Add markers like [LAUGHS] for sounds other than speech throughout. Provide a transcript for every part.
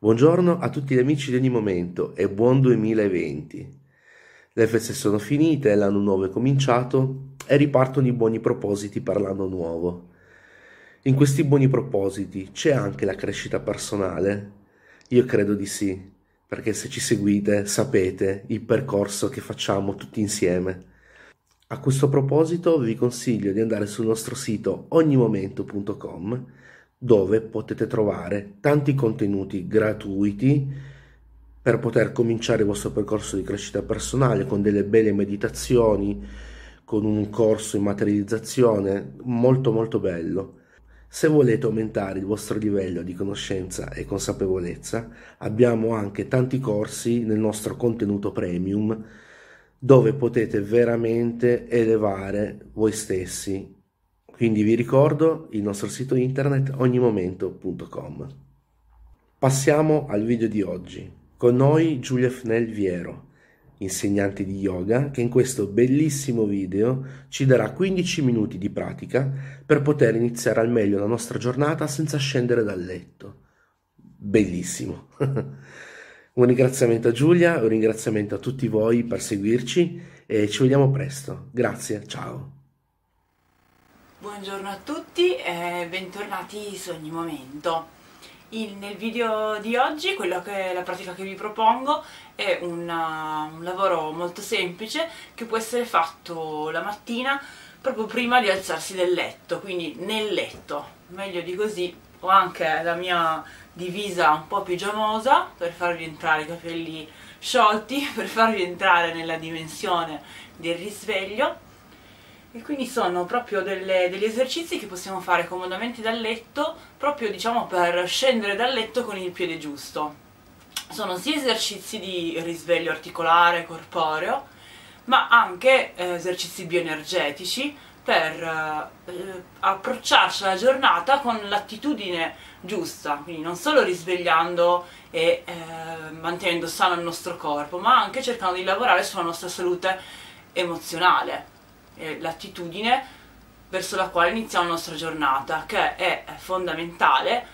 Buongiorno a tutti gli amici di ogni momento e buon 2020. Le feste sono finite, l'anno nuovo è cominciato e ripartono i buoni propositi per l'anno nuovo. In questi buoni propositi c'è anche la crescita personale? Io credo di sì, perché se ci seguite sapete il percorso che facciamo tutti insieme. A questo proposito vi consiglio di andare sul nostro sito ognimomento.com dove potete trovare tanti contenuti gratuiti per poter cominciare il vostro percorso di crescita personale con delle belle meditazioni, con un corso in materializzazione molto molto bello. Se volete aumentare il vostro livello di conoscenza e consapevolezza, abbiamo anche tanti corsi nel nostro contenuto premium dove potete veramente elevare voi stessi quindi vi ricordo il nostro sito internet ognimomento.com. Passiamo al video di oggi. Con noi Giulia Fnel Viero, insegnante di yoga, che in questo bellissimo video ci darà 15 minuti di pratica per poter iniziare al meglio la nostra giornata senza scendere dal letto. Bellissimo. [LAUGHS] un ringraziamento a Giulia, un ringraziamento a tutti voi per seguirci e ci vediamo presto. Grazie, ciao. Buongiorno a tutti e bentornati su ogni momento. In, nel video di oggi che, la pratica che vi propongo è una, un lavoro molto semplice che può essere fatto la mattina proprio prima di alzarsi del letto, quindi nel letto, meglio di così. Ho anche la mia divisa un po' pigiamosa per farvi entrare i capelli sciolti, [LAUGHS] per farvi entrare nella dimensione del risveglio e quindi sono proprio delle, degli esercizi che possiamo fare comodamente dal letto proprio diciamo per scendere dal letto con il piede giusto. Sono sia esercizi di risveglio articolare, corporeo ma anche eh, esercizi bioenergetici per eh, approcciarci alla giornata con l'attitudine giusta, quindi non solo risvegliando e eh, mantenendo sano il nostro corpo, ma anche cercando di lavorare sulla nostra salute emozionale eh, l'attitudine verso la quale iniziamo la nostra giornata, che è fondamentale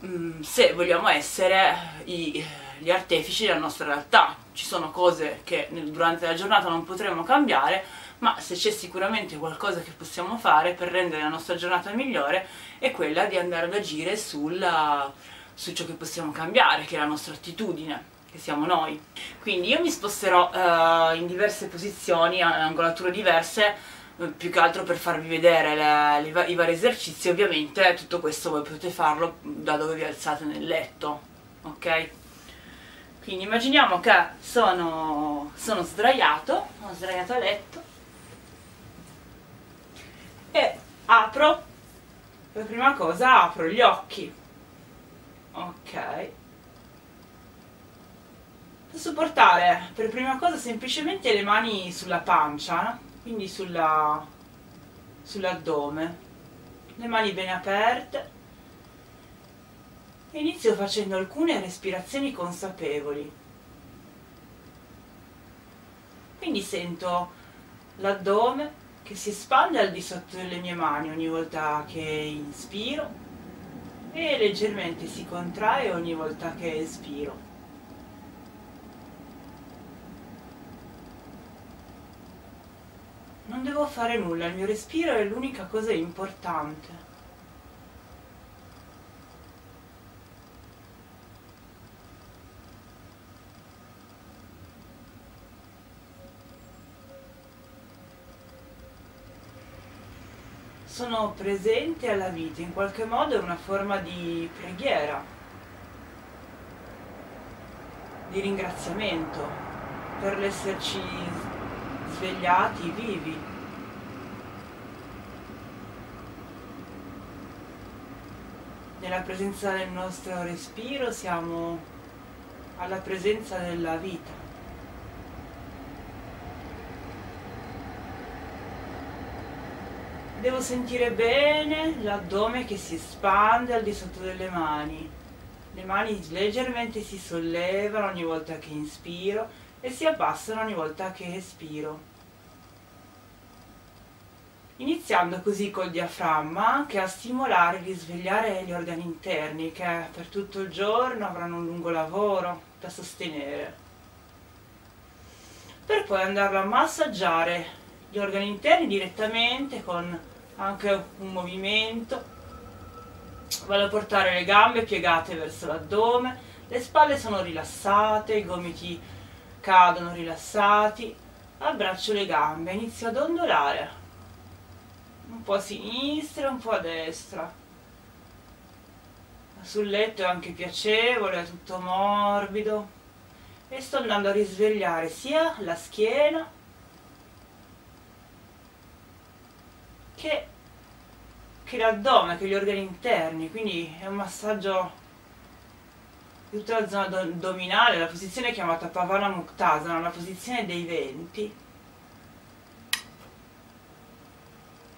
mh, mm, se vogliamo essere i, gli artefici della nostra realtà. Ci sono cose che nel, durante la giornata non potremo cambiare, ma se c'è sicuramente qualcosa che possiamo fare per rendere la nostra giornata migliore è quella di andare ad agire sulla, su ciò che possiamo cambiare, che è la nostra attitudine che siamo noi. Quindi io mi sposterò uh, in diverse posizioni, angolature diverse, uh, più che altro per farvi vedere le, le, i vari esercizi, ovviamente tutto questo voi potete farlo da dove vi alzate nel letto, ok? Quindi immaginiamo che sono, sono sdraiato, sono sdraiato a letto e apro, per prima cosa apro gli occhi, ok? Posso portare per prima cosa semplicemente le mani sulla pancia, quindi sulla, sull'addome, le mani ben aperte inizio facendo alcune respirazioni consapevoli. Quindi sento l'addome che si espande al di sotto delle mie mani ogni volta che inspiro e leggermente si contrae ogni volta che espiro. Non devo fare nulla, il mio respiro è l'unica cosa importante. Sono presente alla vita, in qualche modo è una forma di preghiera, di ringraziamento per l'esserci svegliati, vivi. Nella presenza del nostro respiro siamo alla presenza della vita. Devo sentire bene l'addome che si espande al di sotto delle mani. Le mani leggermente si sollevano ogni volta che inspiro e si abbassano ogni volta che espiro. Iniziando così col diaframma anche a stimolare e risvegliare gli organi interni che per tutto il giorno avranno un lungo lavoro da sostenere. Per poi andarlo a massaggiare gli organi interni direttamente con anche un movimento. Vado a portare le gambe piegate verso l'addome, le spalle sono rilassate, i gomiti cadono rilassati, abbraccio le gambe, inizio ad ondolare un po' a sinistra, un po' a destra. Sul letto è anche piacevole, è tutto morbido. E sto andando a risvegliare sia la schiena che, che l'addome, che gli organi interni, quindi è un massaggio di tutta la zona addominale, la posizione è chiamata Pavana Muktasana, la posizione dei venti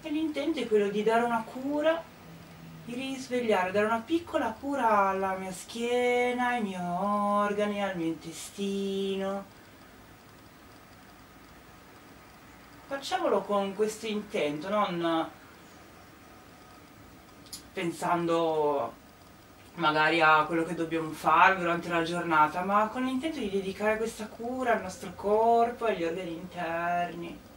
e l'intento è quello di dare una cura, di risvegliare, dare una piccola cura alla mia schiena, ai miei organi, al mio intestino. Facciamolo con questo intento, non pensando magari a quello che dobbiamo fare durante la giornata, ma con l'intento di dedicare questa cura al nostro corpo e agli organi interni.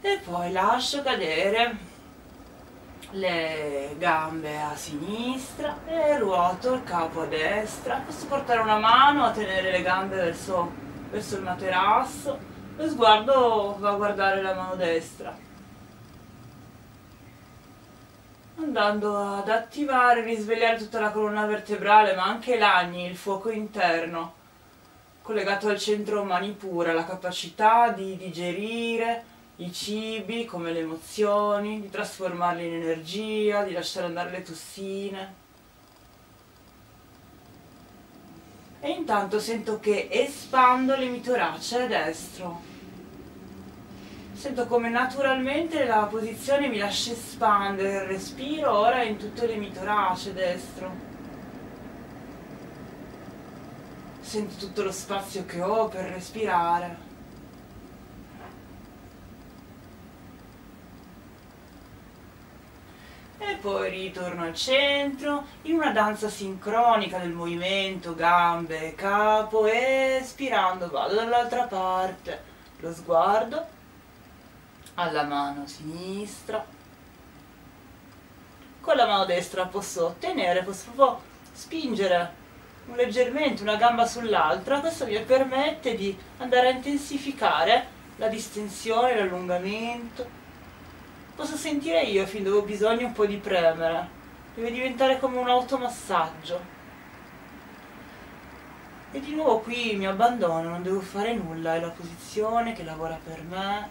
E poi lascio cadere le gambe a sinistra e ruoto il capo a destra. Posso portare una mano a tenere le gambe verso, verso il materasso? Lo sguardo va a guardare la mano destra. Andando ad attivare, risvegliare tutta la colonna vertebrale ma anche l'agni, il fuoco interno collegato al centro manipura, la capacità di digerire i cibi come le emozioni, di trasformarli in energia, di lasciare andare le tossine. E intanto sento che espando l'emitorace destro. Sento come naturalmente la posizione mi lascia espandere il respiro ora in tutto l'emitorace destro. Sento tutto lo spazio che ho per respirare. E poi ritorno al centro in una danza sincronica del movimento gambe capo espirando vado dall'altra parte. Lo sguardo alla mano sinistra. Con la mano destra posso tenere posso proprio spingere leggermente una gamba sull'altra. Questo mi permette di andare a intensificare la distensione l'allungamento posso sentire io fin dove ho bisogno un po' di premere. Deve diventare come un automassaggio. E di nuovo qui mi abbandono, non devo fare nulla, è la posizione che lavora per me.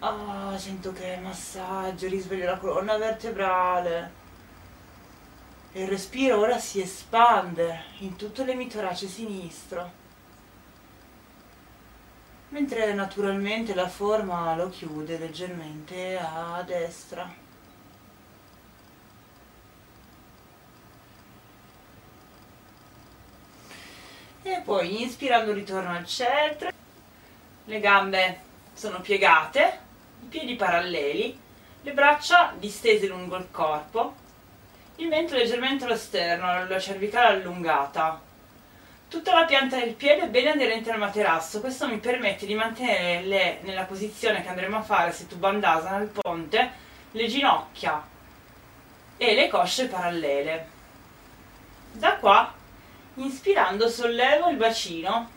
Ah, sento che massaggio, risveglio la colonna vertebrale. E il respiro ora si espande in tutto l'emitorace sinistro mentre naturalmente la forma lo chiude leggermente a destra. E poi inspirando ritorno al centro, le gambe sono piegate, i piedi paralleli, le braccia distese lungo il corpo, il mento leggermente all'esterno, la cervicale allungata, Tutta la pianta del piede è bene aderente al materasso, questo mi permette di mantenere nella posizione che andremo a fare se tu bandasa nel ponte, le ginocchia e le cosce parallele. Da qua, inspirando, sollevo il bacino,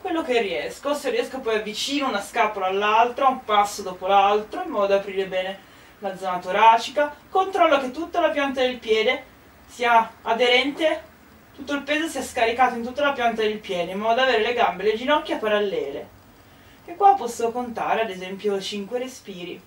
quello che riesco, se riesco poi avvicino una scapola all'altra, un passo dopo l'altro, in modo da aprire bene la zona toracica, controllo che tutta la pianta del piede sia aderente tutto il peso si è scaricato in tutta la pianta del piede in modo da avere le gambe e le ginocchia parallele. E qua posso contare ad esempio 5 respiri.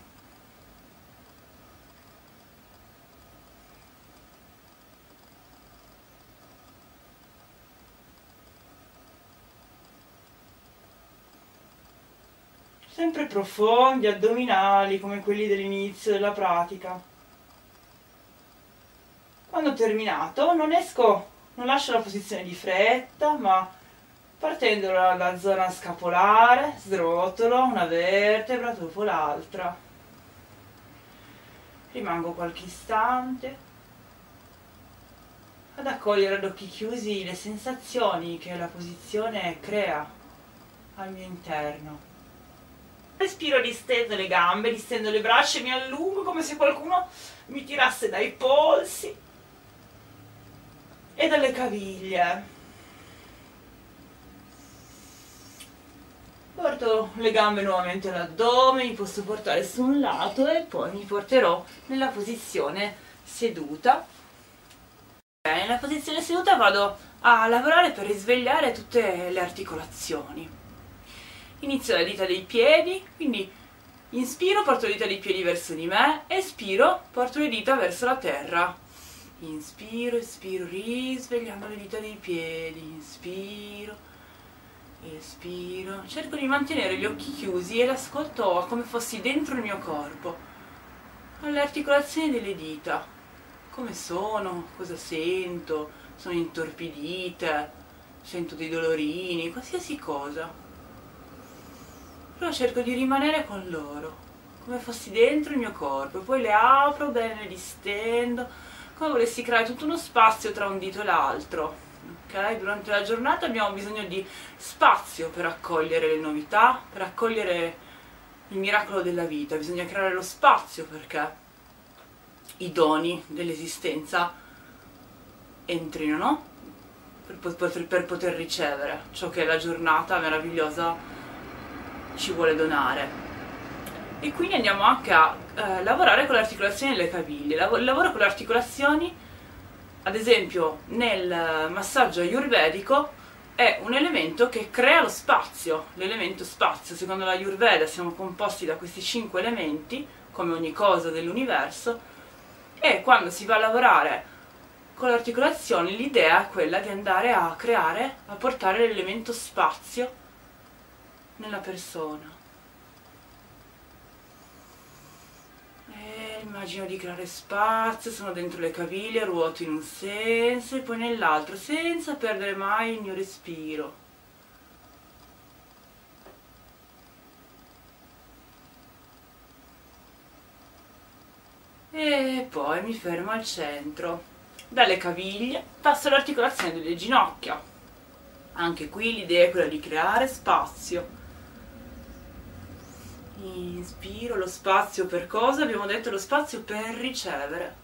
sempre profondi, addominali come quelli dell'inizio della pratica. Quando ho terminato non esco non lascio la posizione di fretta, ma partendo dalla zona scapolare, srotolo una vertebra dopo l'altra. Rimango qualche istante ad accogliere ad occhi chiusi le sensazioni che la posizione crea al mio interno. Respiro distendo le gambe, distendo le braccia e mi allungo come se qualcuno mi tirasse dai polsi e dalle caviglie. Porto le gambe nuovamente all'addome, mi posso portare su un lato e poi mi porterò nella posizione seduta. Nella posizione seduta vado a lavorare per risvegliare tutte le articolazioni inizio le dita dei piedi, quindi inspiro, porto le dita dei piedi verso di me, espiro, porto le dita verso la terra. Inspiro, espiro, risvegliando le dita dei piedi, inspiro, espiro. Cerco di mantenere gli occhi chiusi e l'ascolto come fossi dentro il mio corpo, alle articolazioni delle dita. Come sono? Cosa sento? Sono intorpidite? Sento dei dolorini? Qualsiasi cosa però cerco di rimanere con loro, come fossi dentro il mio corpo, poi le apro bene, li stendo, come volessi creare tutto uno spazio tra un dito e l'altro. Okay? Durante la giornata abbiamo bisogno di spazio per accogliere le novità, per accogliere il miracolo della vita, bisogna creare lo spazio perché i doni dell'esistenza entrino, no? Per poter, per poter ricevere ciò che la giornata meravigliosa ci vuole donare. E quindi andiamo anche a eh, lavorare con le articolazioni delle caviglie. Lav- lavoro con le articolazioni, ad esempio nel massaggio ayurvedico, è un elemento che crea lo spazio, l'elemento spazio. Secondo la Ayurveda siamo composti da questi cinque elementi, come ogni cosa dell'universo, e quando si va a lavorare con le articolazioni l'idea è quella di andare a creare, a portare l'elemento spazio nella persona. E immagino di creare spazio, sono dentro le caviglie, ruoto in un senso e poi nell'altro, senza perdere mai il mio respiro. E poi mi fermo al centro. Dalle caviglie passo all'articolazione delle ginocchia. Anche qui l'idea è quella di creare spazio Inspiro lo spazio per cosa? Abbiamo detto lo spazio per ricevere.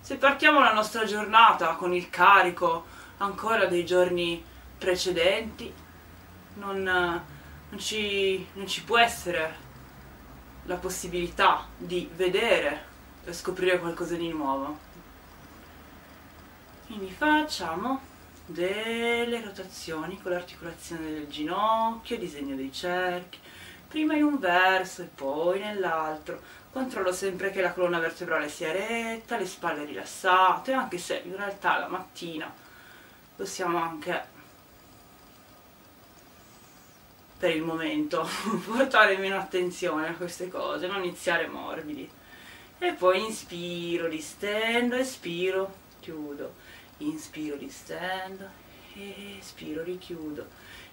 Se partiamo la nostra giornata con il carico ancora dei giorni precedenti, non, non, ci, non ci può essere la possibilità di vedere e scoprire qualcosa di nuovo. Quindi facciamo delle rotazioni con l'articolazione del ginocchio, disegno dei cerchi, prima in un verso e poi nell'altro. Controllo sempre che la colonna vertebrale sia retta, le spalle rilassate, anche se in realtà la mattina possiamo anche per il momento [LAUGHS] portare meno attenzione a queste cose, non iniziare morbidi. E poi inspiro, distendo, espiro, chiudo inspiro, distendo, espiro, richiudo,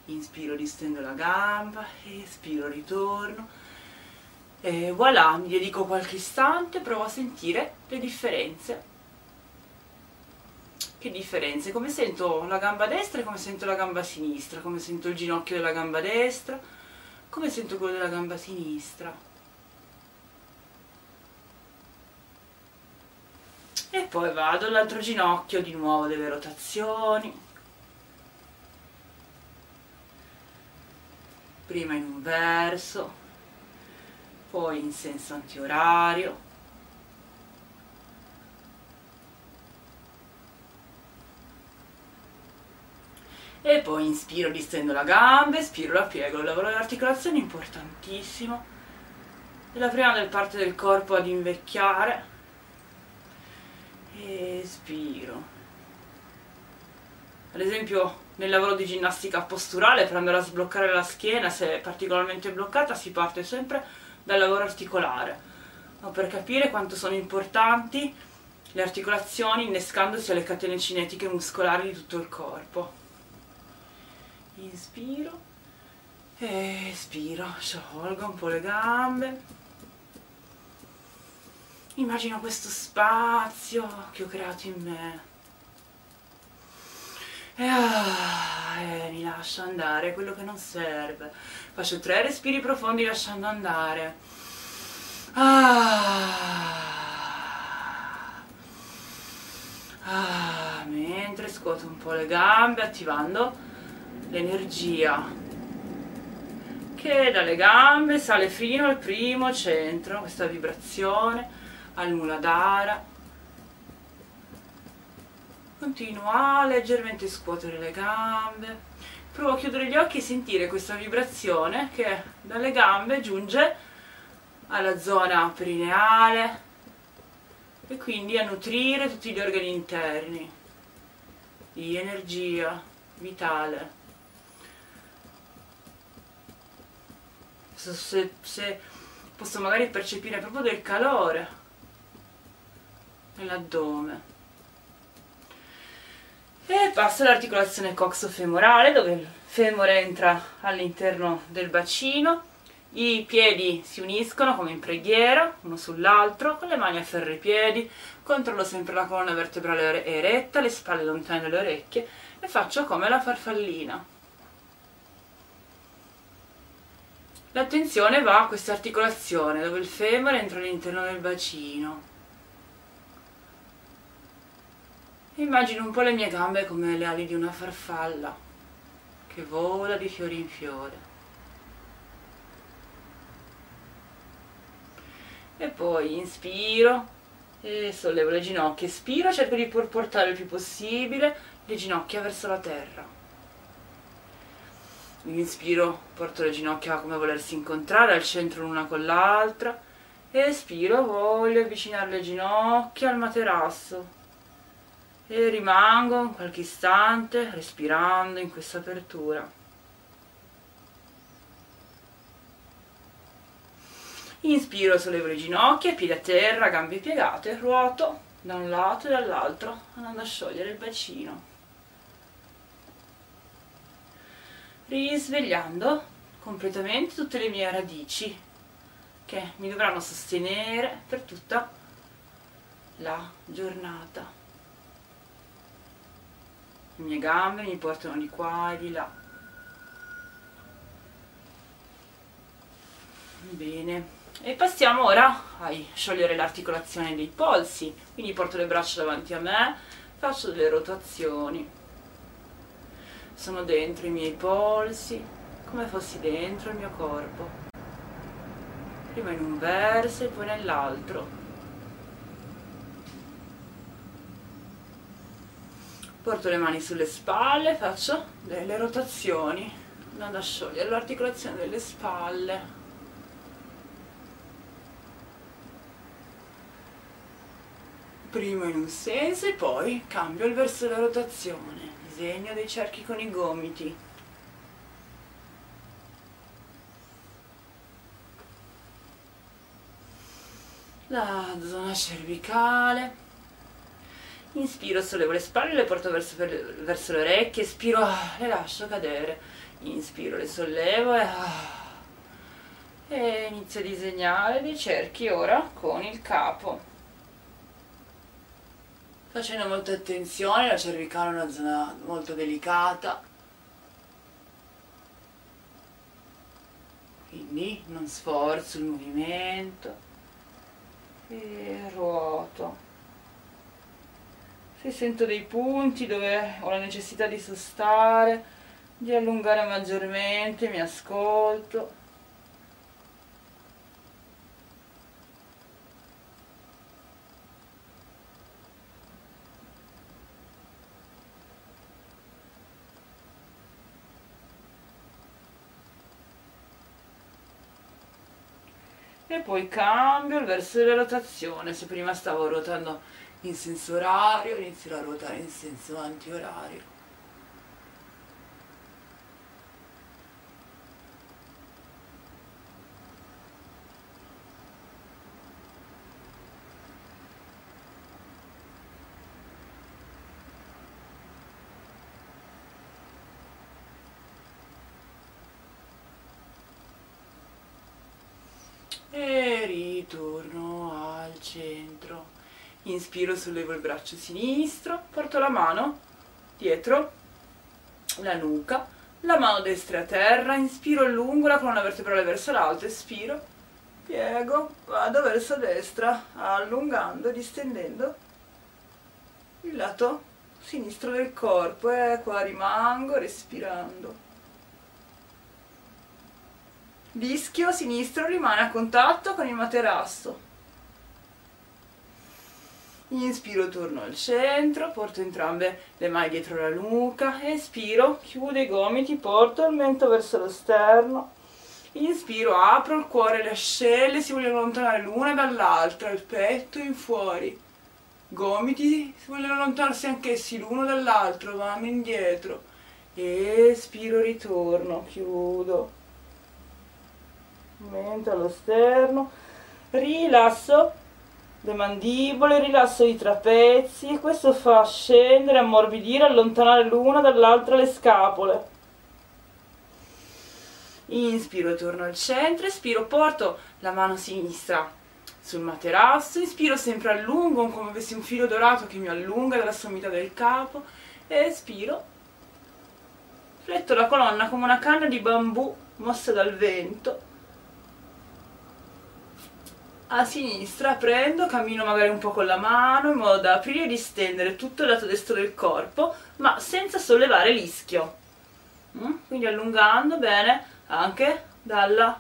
inspiro, distendo la gamba, espiro, ritorno e voilà, mi dedico qualche istante, provo a sentire le differenze. Che differenze? Come sento la gamba destra e come sento la gamba sinistra, come sento il ginocchio della gamba destra, come sento quello della gamba sinistra. E poi vado all'altro ginocchio di nuovo delle rotazioni. Prima in un verso poi in senso antiorario. E poi inspiro distendo la gamba espiro la piego il lavoro dell'articolazione è importantissimo. È la prima del parte del corpo ad invecchiare espiro. Ad esempio nel lavoro di ginnastica posturale per andare a sbloccare la schiena se è particolarmente bloccata si parte sempre dal lavoro articolare. Ma per capire quanto sono importanti le articolazioni innescandosi alle catene cinetiche muscolari di tutto il corpo. Inspiro e espiro, sciolgo un po' le gambe. Immagino questo spazio che ho creato in me. E, ah, e mi lascio andare quello che non serve. Faccio tre respiri profondi lasciando andare. Ah. Ah, mentre scuoto un po' le gambe attivando l'energia che dalle gambe sale fino al primo centro, questa vibrazione al Muladhara. Continuo a leggermente scuotere le gambe. Provo a chiudere gli occhi e sentire questa vibrazione che dalle gambe giunge alla zona perineale, e quindi a nutrire tutti gli organi interni di energia vitale. Se, se posso magari percepire proprio del calore nell'addome. E passo all'articolazione coxofemorale dove il femore entra all'interno del bacino i piedi si uniscono come in preghiera, uno sull'altro, con le mani a ferro i piedi, controllo sempre la colonna vertebrale eretta, le spalle lontane dalle orecchie e faccio come la farfallina. L'attenzione va a questa articolazione dove il femore entra all'interno del bacino. Immagino un po' le mie gambe come le ali di una farfalla che vola di fiore in fiore. e poi inspiro e sollevo le ginocchia, espiro, cerco di portare il più possibile le ginocchia verso la terra. Inspiro, porto le ginocchia come volersi incontrare al centro l'una con l'altra. Espiro, voglio avvicinare le ginocchia al materasso. E rimango qualche istante respirando in questa apertura. Inspiro, sollevo le ginocchia, piedi a terra, gambe piegate, ruoto da un lato e dall'altro, andando a sciogliere il bacino. Risvegliando completamente tutte le mie radici che mi dovranno sostenere per tutta la giornata. Le mie gambe mi portano di qua e di là. Bene. E passiamo ora a sciogliere l'articolazione dei polsi, quindi porto le braccia davanti a me, faccio delle rotazioni. Sono dentro i miei polsi, come fossi dentro il mio corpo. Prima in un verso e poi nell'altro. Porto le mani sulle spalle, faccio delle rotazioni, andando a sciogliere l'articolazione delle spalle prima in un senso e poi cambio il verso della rotazione, disegno dei cerchi con i gomiti. La zona cervicale. Inspiro, sollevo le spalle, le porto verso, verso le orecchie, espiro, ah, le lascio cadere. Inspiro, le sollevo e, ah, e inizio a disegnare dei cerchi ora con il capo facendo molta attenzione, la cervicale è una zona molto delicata, quindi non sforzo il movimento e ruoto. Se sento dei punti dove ho la necessità di sostare, di allungare maggiormente, mi ascolto. e poi cambio il verso della rotazione se prima stavo ruotando in senso orario inizio a ruotare in senso antiorario Inspiro, sollevo il braccio sinistro, porto la mano dietro la nuca, la mano destra a terra, inspiro lungo la colonna vertebrale verso l'alto, espiro, piego, vado verso destra, allungando, distendendo il lato sinistro del corpo e qua rimango respirando. L'ischio sinistro rimane a contatto con il materasso. Inspiro, torno al centro, porto entrambe le mani dietro la nuca, espiro, chiudo i gomiti, porto il mento verso lo sterno, inspiro, apro il cuore, le ascelle si vogliono allontanare l'una dall'altra, il petto in fuori, gomiti si vogliono allontanarsi anch'essi l'uno dall'altro, vanno indietro, espiro, ritorno, chiudo, mento allo sterno, rilasso, le mandibole, rilasso i trapezi e questo fa scendere, ammorbidire, allontanare l'una dall'altra le scapole. Inspiro, torno al centro, espiro, porto la mano sinistra sul materasso, inspiro sempre a lungo come avessi un filo dorato che mi allunga dalla sommità del capo espiro, fletto la colonna come una canna di bambù mossa dal vento a sinistra prendo, cammino magari un po' con la mano in modo da aprire e distendere tutto il lato destro del corpo ma senza sollevare l'ischio. Mm? quindi allungando bene anche dalla,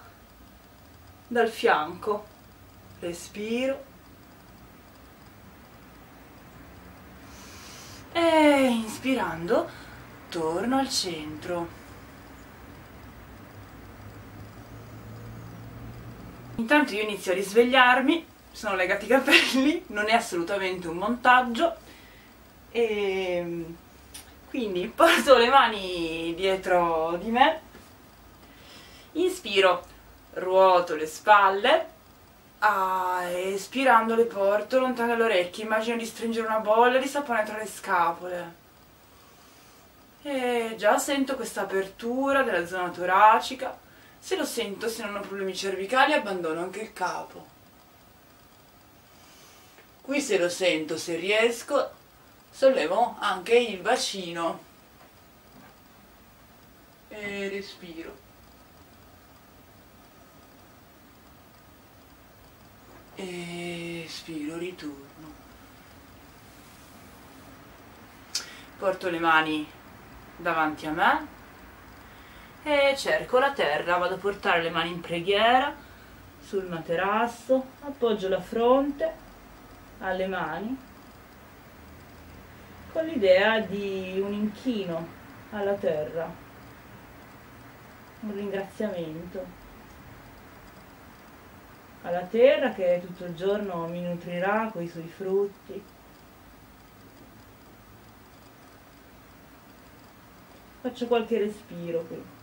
dal fianco. Respiro. E inspirando torno al centro Intanto io inizio a risvegliarmi, sono legati i capelli, non è assolutamente un montaggio. E quindi porto le mani dietro di me, inspiro, ruoto le spalle, ah, espirando le porto lontano dalle orecchie, immagino di stringere una bolla di sapone tra le scapole. E già sento questa apertura della zona toracica se lo sento, se non ho problemi cervicali, abbandono anche il capo. Qui se lo sento, se riesco, sollevo anche il bacino e respiro. E espiro, ritorno. Porto le mani davanti a me e cerco la terra, vado a portare le mani in preghiera sul materasso, appoggio la fronte alle mani con l'idea di un inchino alla terra, un ringraziamento alla terra che tutto il giorno mi nutrirà con i suoi frutti. Faccio qualche respiro qui.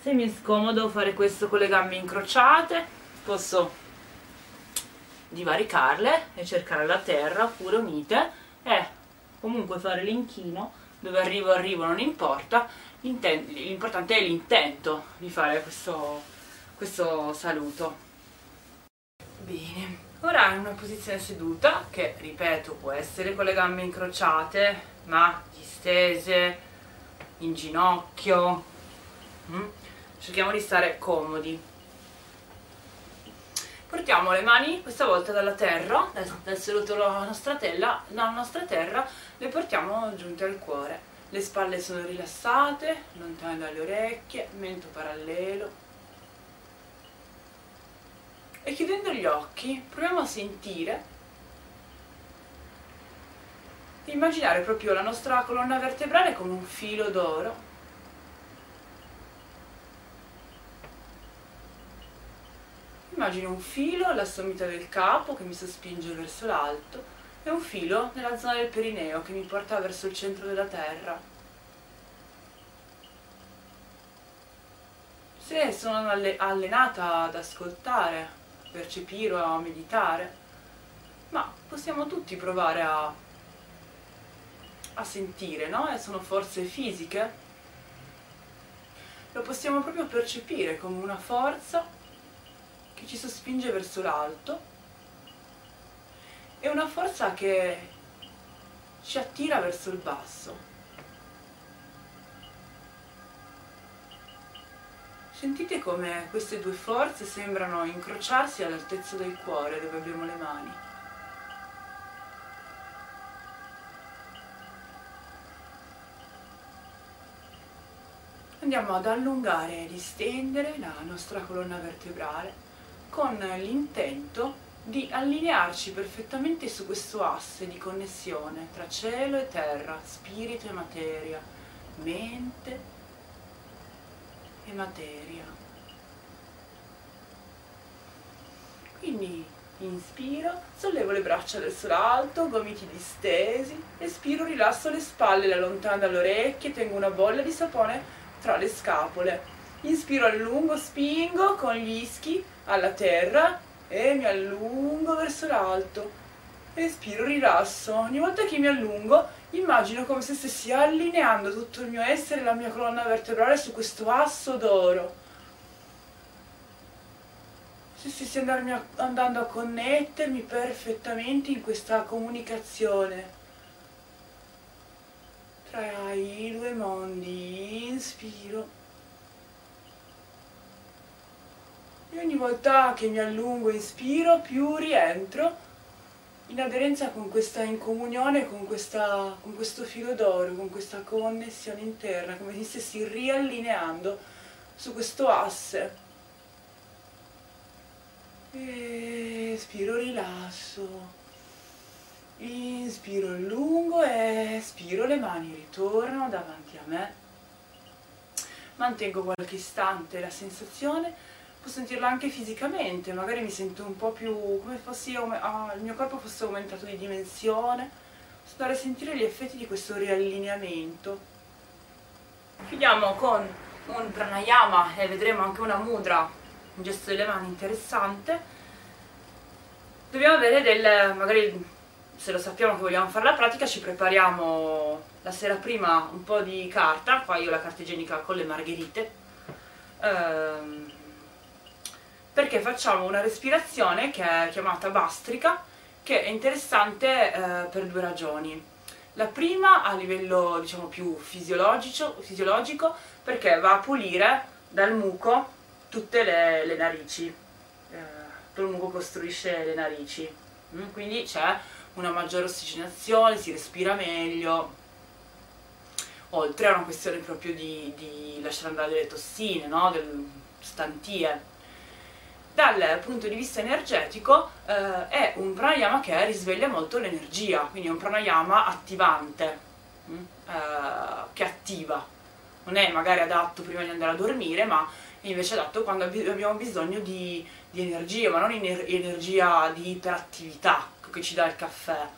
Se mi è scomodo fare questo con le gambe incrociate, posso divaricarle e cercare la terra oppure unite. E comunque fare l'inchino dove arrivo arrivo non importa. L'importante è l'intento di fare questo, questo saluto. Bene. Ora in una posizione seduta che ripeto può essere con le gambe incrociate ma distese in ginocchio mm? Cerchiamo di stare comodi. Portiamo le mani questa volta dalla terra dal seduto dalla nostra, tella, dalla nostra terra le portiamo giunte al cuore. Le spalle sono rilassate lontane dalle orecchie mento parallelo. E chiudendo gli occhi proviamo a sentire immaginare proprio la nostra colonna vertebrale come un filo d'oro Immagino un filo alla sommità del capo che mi sospinge verso l'alto e un filo nella zona del perineo che mi porta verso il centro della terra. Se sono allenata ad ascoltare, a percepire o a meditare, ma possiamo tutti provare a, a sentire, no? E sono forze fisiche. Lo possiamo proprio percepire come una forza che ci sospinge verso l'alto e una forza che ci attira verso il basso. Sentite come queste due forze sembrano incrociarsi all'altezza del cuore dove abbiamo le mani. Andiamo ad allungare e distendere la nostra colonna vertebrale con l'intento di allinearci perfettamente su questo asse di connessione tra cielo e terra, spirito e materia, mente e materia. Quindi inspiro, sollevo le braccia verso l'alto, gomiti distesi, espiro, rilasso le spalle, le allontano dalle orecchie, tengo una bolla di sapone tra le scapole. Inspiro a lungo, spingo con gli ischi alla terra e mi allungo verso l'alto. Espiro, rilasso. Ogni volta che mi allungo Immagino come se stessi allineando tutto il mio essere la mia colonna vertebrale su questo asso d'oro. Se stessi andando a connettermi perfettamente in questa comunicazione tra i due mondi. Inspiro. E ogni volta che mi allungo inspiro, più rientro in aderenza con questa in comunione con, questa, con questo filo d'oro, con questa connessione interna, come se stessi riallineando su questo asse. Espiro, rilasso. Inspiro lungo e espiro, le mani ritornano davanti a me. Mantengo qualche istante la sensazione posso sentirlo anche fisicamente, magari mi sento un po' più come fossi ah, il mio corpo fosse aumentato di dimensione, andare a sentire gli effetti di questo riallineamento. Chiudiamo con un pranayama e vedremo anche una mudra, un gesto delle mani interessante. Dobbiamo avere del, magari se lo sappiamo che vogliamo fare la pratica, ci prepariamo la sera prima un po' di carta, qua io la carta igienica con le margherite. Ehm, perché facciamo una respirazione che è chiamata bastrica, che è interessante eh, per due ragioni. La prima a livello diciamo più fisiologico, fisiologico perché va a pulire dal muco tutte le, le narici, eh, tutto il muco costruisce le narici, mm? quindi c'è una maggiore ossigenazione, si respira meglio, oltre a una questione proprio di, di lasciare andare delle tossine, no? Del, stantie dal punto di vista energetico eh, è un pranayama che risveglia molto l'energia, quindi è un pranayama attivante, mh, mm, eh, che attiva. Non è magari adatto prima di andare a dormire, ma è invece adatto quando abbiamo bisogno di, di energia, ma non ener energia di iperattività che ci dà il caffè.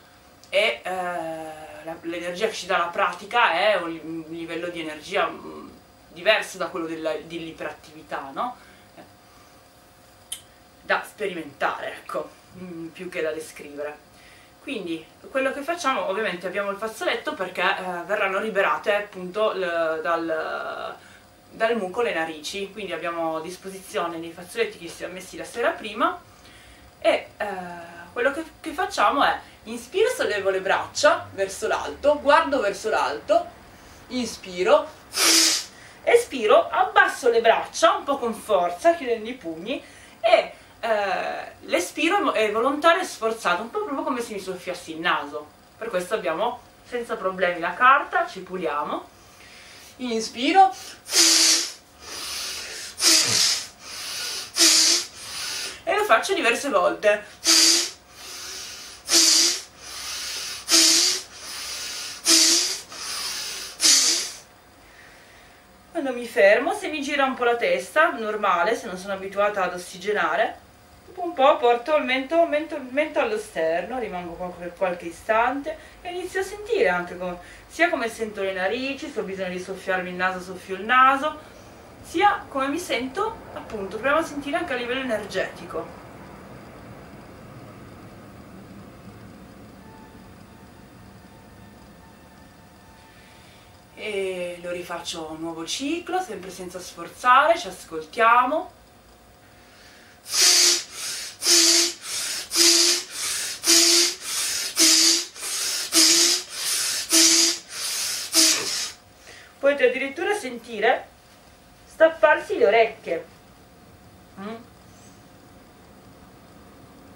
E eh, l'energia che ci dà la pratica è un, livello di energia mm, diverso da quello dell'iperattività, no? Da sperimentare, ecco, mm, più che da descrivere. Quindi quello che facciamo, ovviamente abbiamo il fazzoletto perché eh, verranno liberate appunto dal, dal muco le narici, quindi abbiamo a disposizione dei fazzoletti che si sono messi la sera prima e eh, quello che, che facciamo è inspiro, sollevo le braccia verso l'alto, guardo verso l'alto, inspiro, [LAUGHS] espiro, abbasso le braccia un po' con forza, chiudendo i pugni e eh, l'espiro è volontario e sforzato, un po' proprio come se mi soffiassi il naso. Per questo abbiamo senza problemi la carta, ci puliamo. Inspiro. E lo faccio diverse volte. Quando mi fermo, se mi gira un po' la testa, normale, se non sono abituata ad ossigenare, un po' porto il mento, mento, mento allo sterno, rimango qua per qualche istante e inizio a sentire anche come, sia come sento le narici, se ho bisogno di soffiarmi il naso, soffio il naso, sia come mi sento, appunto, proviamo a sentire anche a livello energetico. E lo rifaccio un nuovo ciclo, sempre senza sforzare, ci ascoltiamo. volte addirittura sentire stapparsi le orecchie. Mm?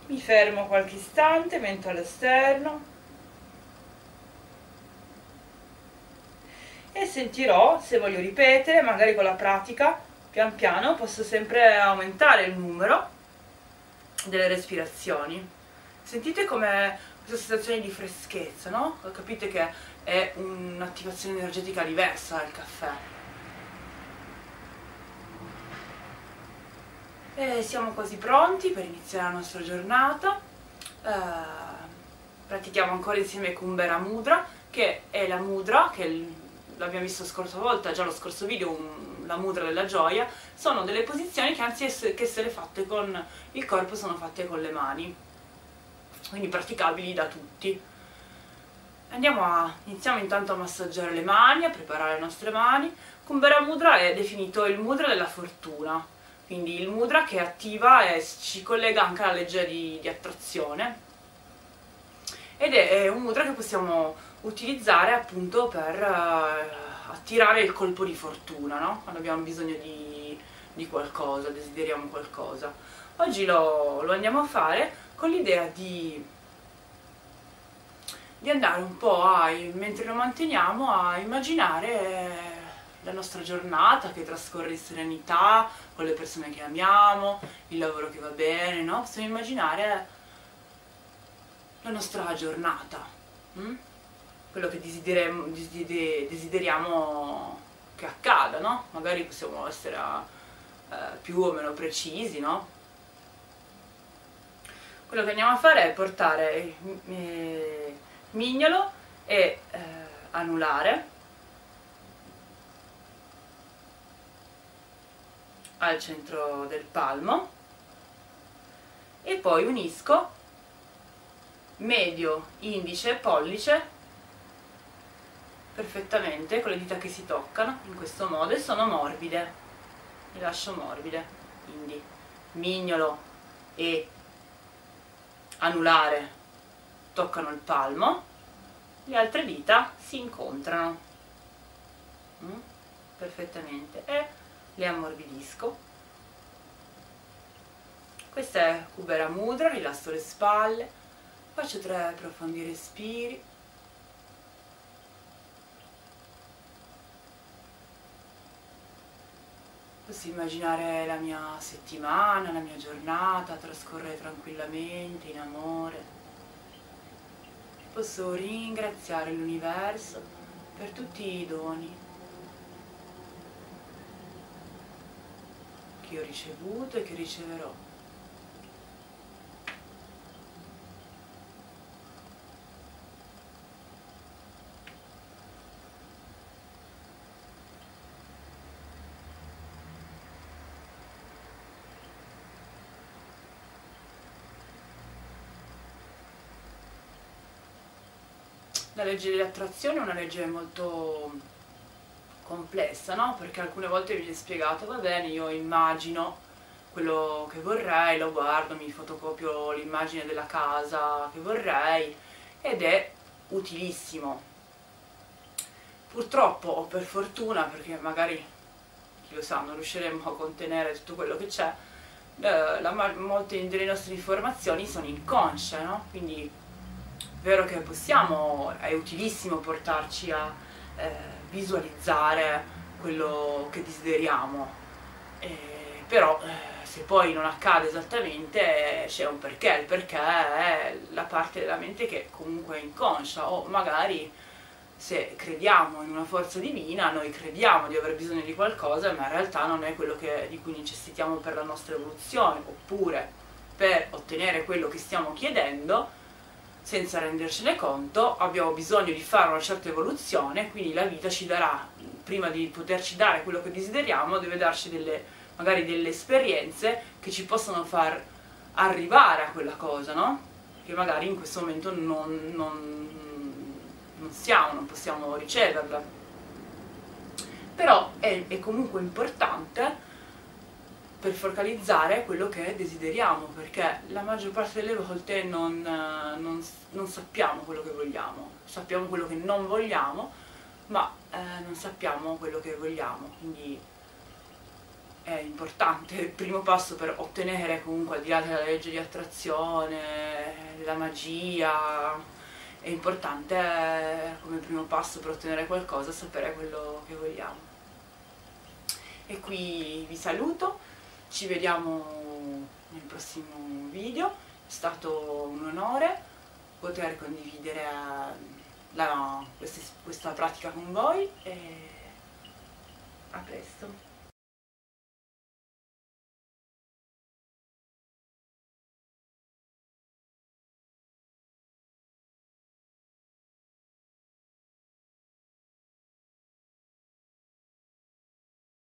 Mi fermo qualche istante, mento all'esterno. E sentirò, se voglio ripetere, magari con la pratica, pian piano posso sempre aumentare il numero delle respirazioni. Sentite come questa sensazione di freschezza, no? Capite che è un'attivazione energetica diversa dal caffè. E siamo quasi pronti per iniziare la nostra giornata. Eh, pratichiamo ancora insieme Kumbera Mudra, che è la mudra che l'abbiamo visto la scorsa volta, già lo scorso video, un, la mudra della gioia. Sono delle posizioni che anzi che essere fatte con il corpo sono fatte con le mani quindi praticabili da tutti. Andiamo a, iniziamo intanto a massaggiare le mani, a preparare le nostre mani. Kumbhara Mudra è definito il mudra della fortuna, quindi il mudra che attiva e ci collega anche alla legge di, di attrazione. Ed è, un mudra che possiamo utilizzare appunto per uh, attirare il colpo di fortuna, no? quando abbiamo bisogno di, di qualcosa, desideriamo qualcosa. Oggi lo, lo andiamo a fare con l'idea di, di andare un po' a, mentre lo manteniamo, a immaginare la nostra giornata che trascorre in serenità, con le persone che amiamo, il lavoro che va bene, no? Possiamo immaginare la nostra giornata, hm? quello che desideriamo, che accada, no? Magari possiamo essere eh, più o meno precisi, no? quello che andiamo a fare è portare eh, mignolo e eh, anulare al centro del palmo. E poi unisco medio, indice e pollice perfettamente con le dita che si toccano in questo modo e sono morbide. Le lascio morbide quindi mignolo e anulare. Toccano il palmo, le altre dita si incontrano. Mm? perfettamente. E le ammorbidisco. Questa è Kubera Mudra, rilasso le spalle, faccio tre profondi respiri Posso immaginare la mia settimana, la mia giornata trascorrere tranquillamente, in amore. Posso ringraziare l'universo per tutti i doni che ho ricevuto e che riceverò. La legge dell'attrazione è una legge molto complessa, no? Perché alcune volte viene spiegato, va bene, io immagino quello che vorrei, lo guardo, mi fotocopio l'immagine della casa che vorrei ed è utilissimo. Purtroppo o per fortuna, perché magari, chi lo sa, non riusciremo a contenere tutto quello che c'è, eh, molte delle nostre informazioni sono inconsce, no? Quindi vero che possiamo, è utilissimo portarci a eh, visualizzare quello che desideriamo, eh, però eh, se poi non accade esattamente c'è un perché, il perché è la parte della mente che comunque è inconscia. O magari se crediamo in una forza divina, noi crediamo di aver bisogno di qualcosa, ma in realtà non è quello che, di cui necessitiamo per la nostra evoluzione, oppure per ottenere quello che stiamo chiedendo, senza rendercene conto, abbiamo bisogno di fare una certa evoluzione, quindi la vita ci darà, prima di poterci dare quello che desideriamo, deve darci delle, magari delle esperienze che ci possono far arrivare a quella cosa, no? Che magari in questo momento non, non, non siamo, non possiamo riceverla. Però è, è comunque importante per focalizzare quello che desideriamo, perché la maggior parte delle volte non, non, non, sappiamo quello che vogliamo, sappiamo quello che non vogliamo, ma eh, non sappiamo quello che vogliamo, quindi è importante, il primo passo per ottenere comunque al di là della legge di attrazione, della magia, è importante eh, come primo passo per ottenere qualcosa sapere quello che vogliamo. E qui vi saluto, ci vediamo nel prossimo video, è stato un onore poter condividere la, questa, questa pratica con voi e a presto.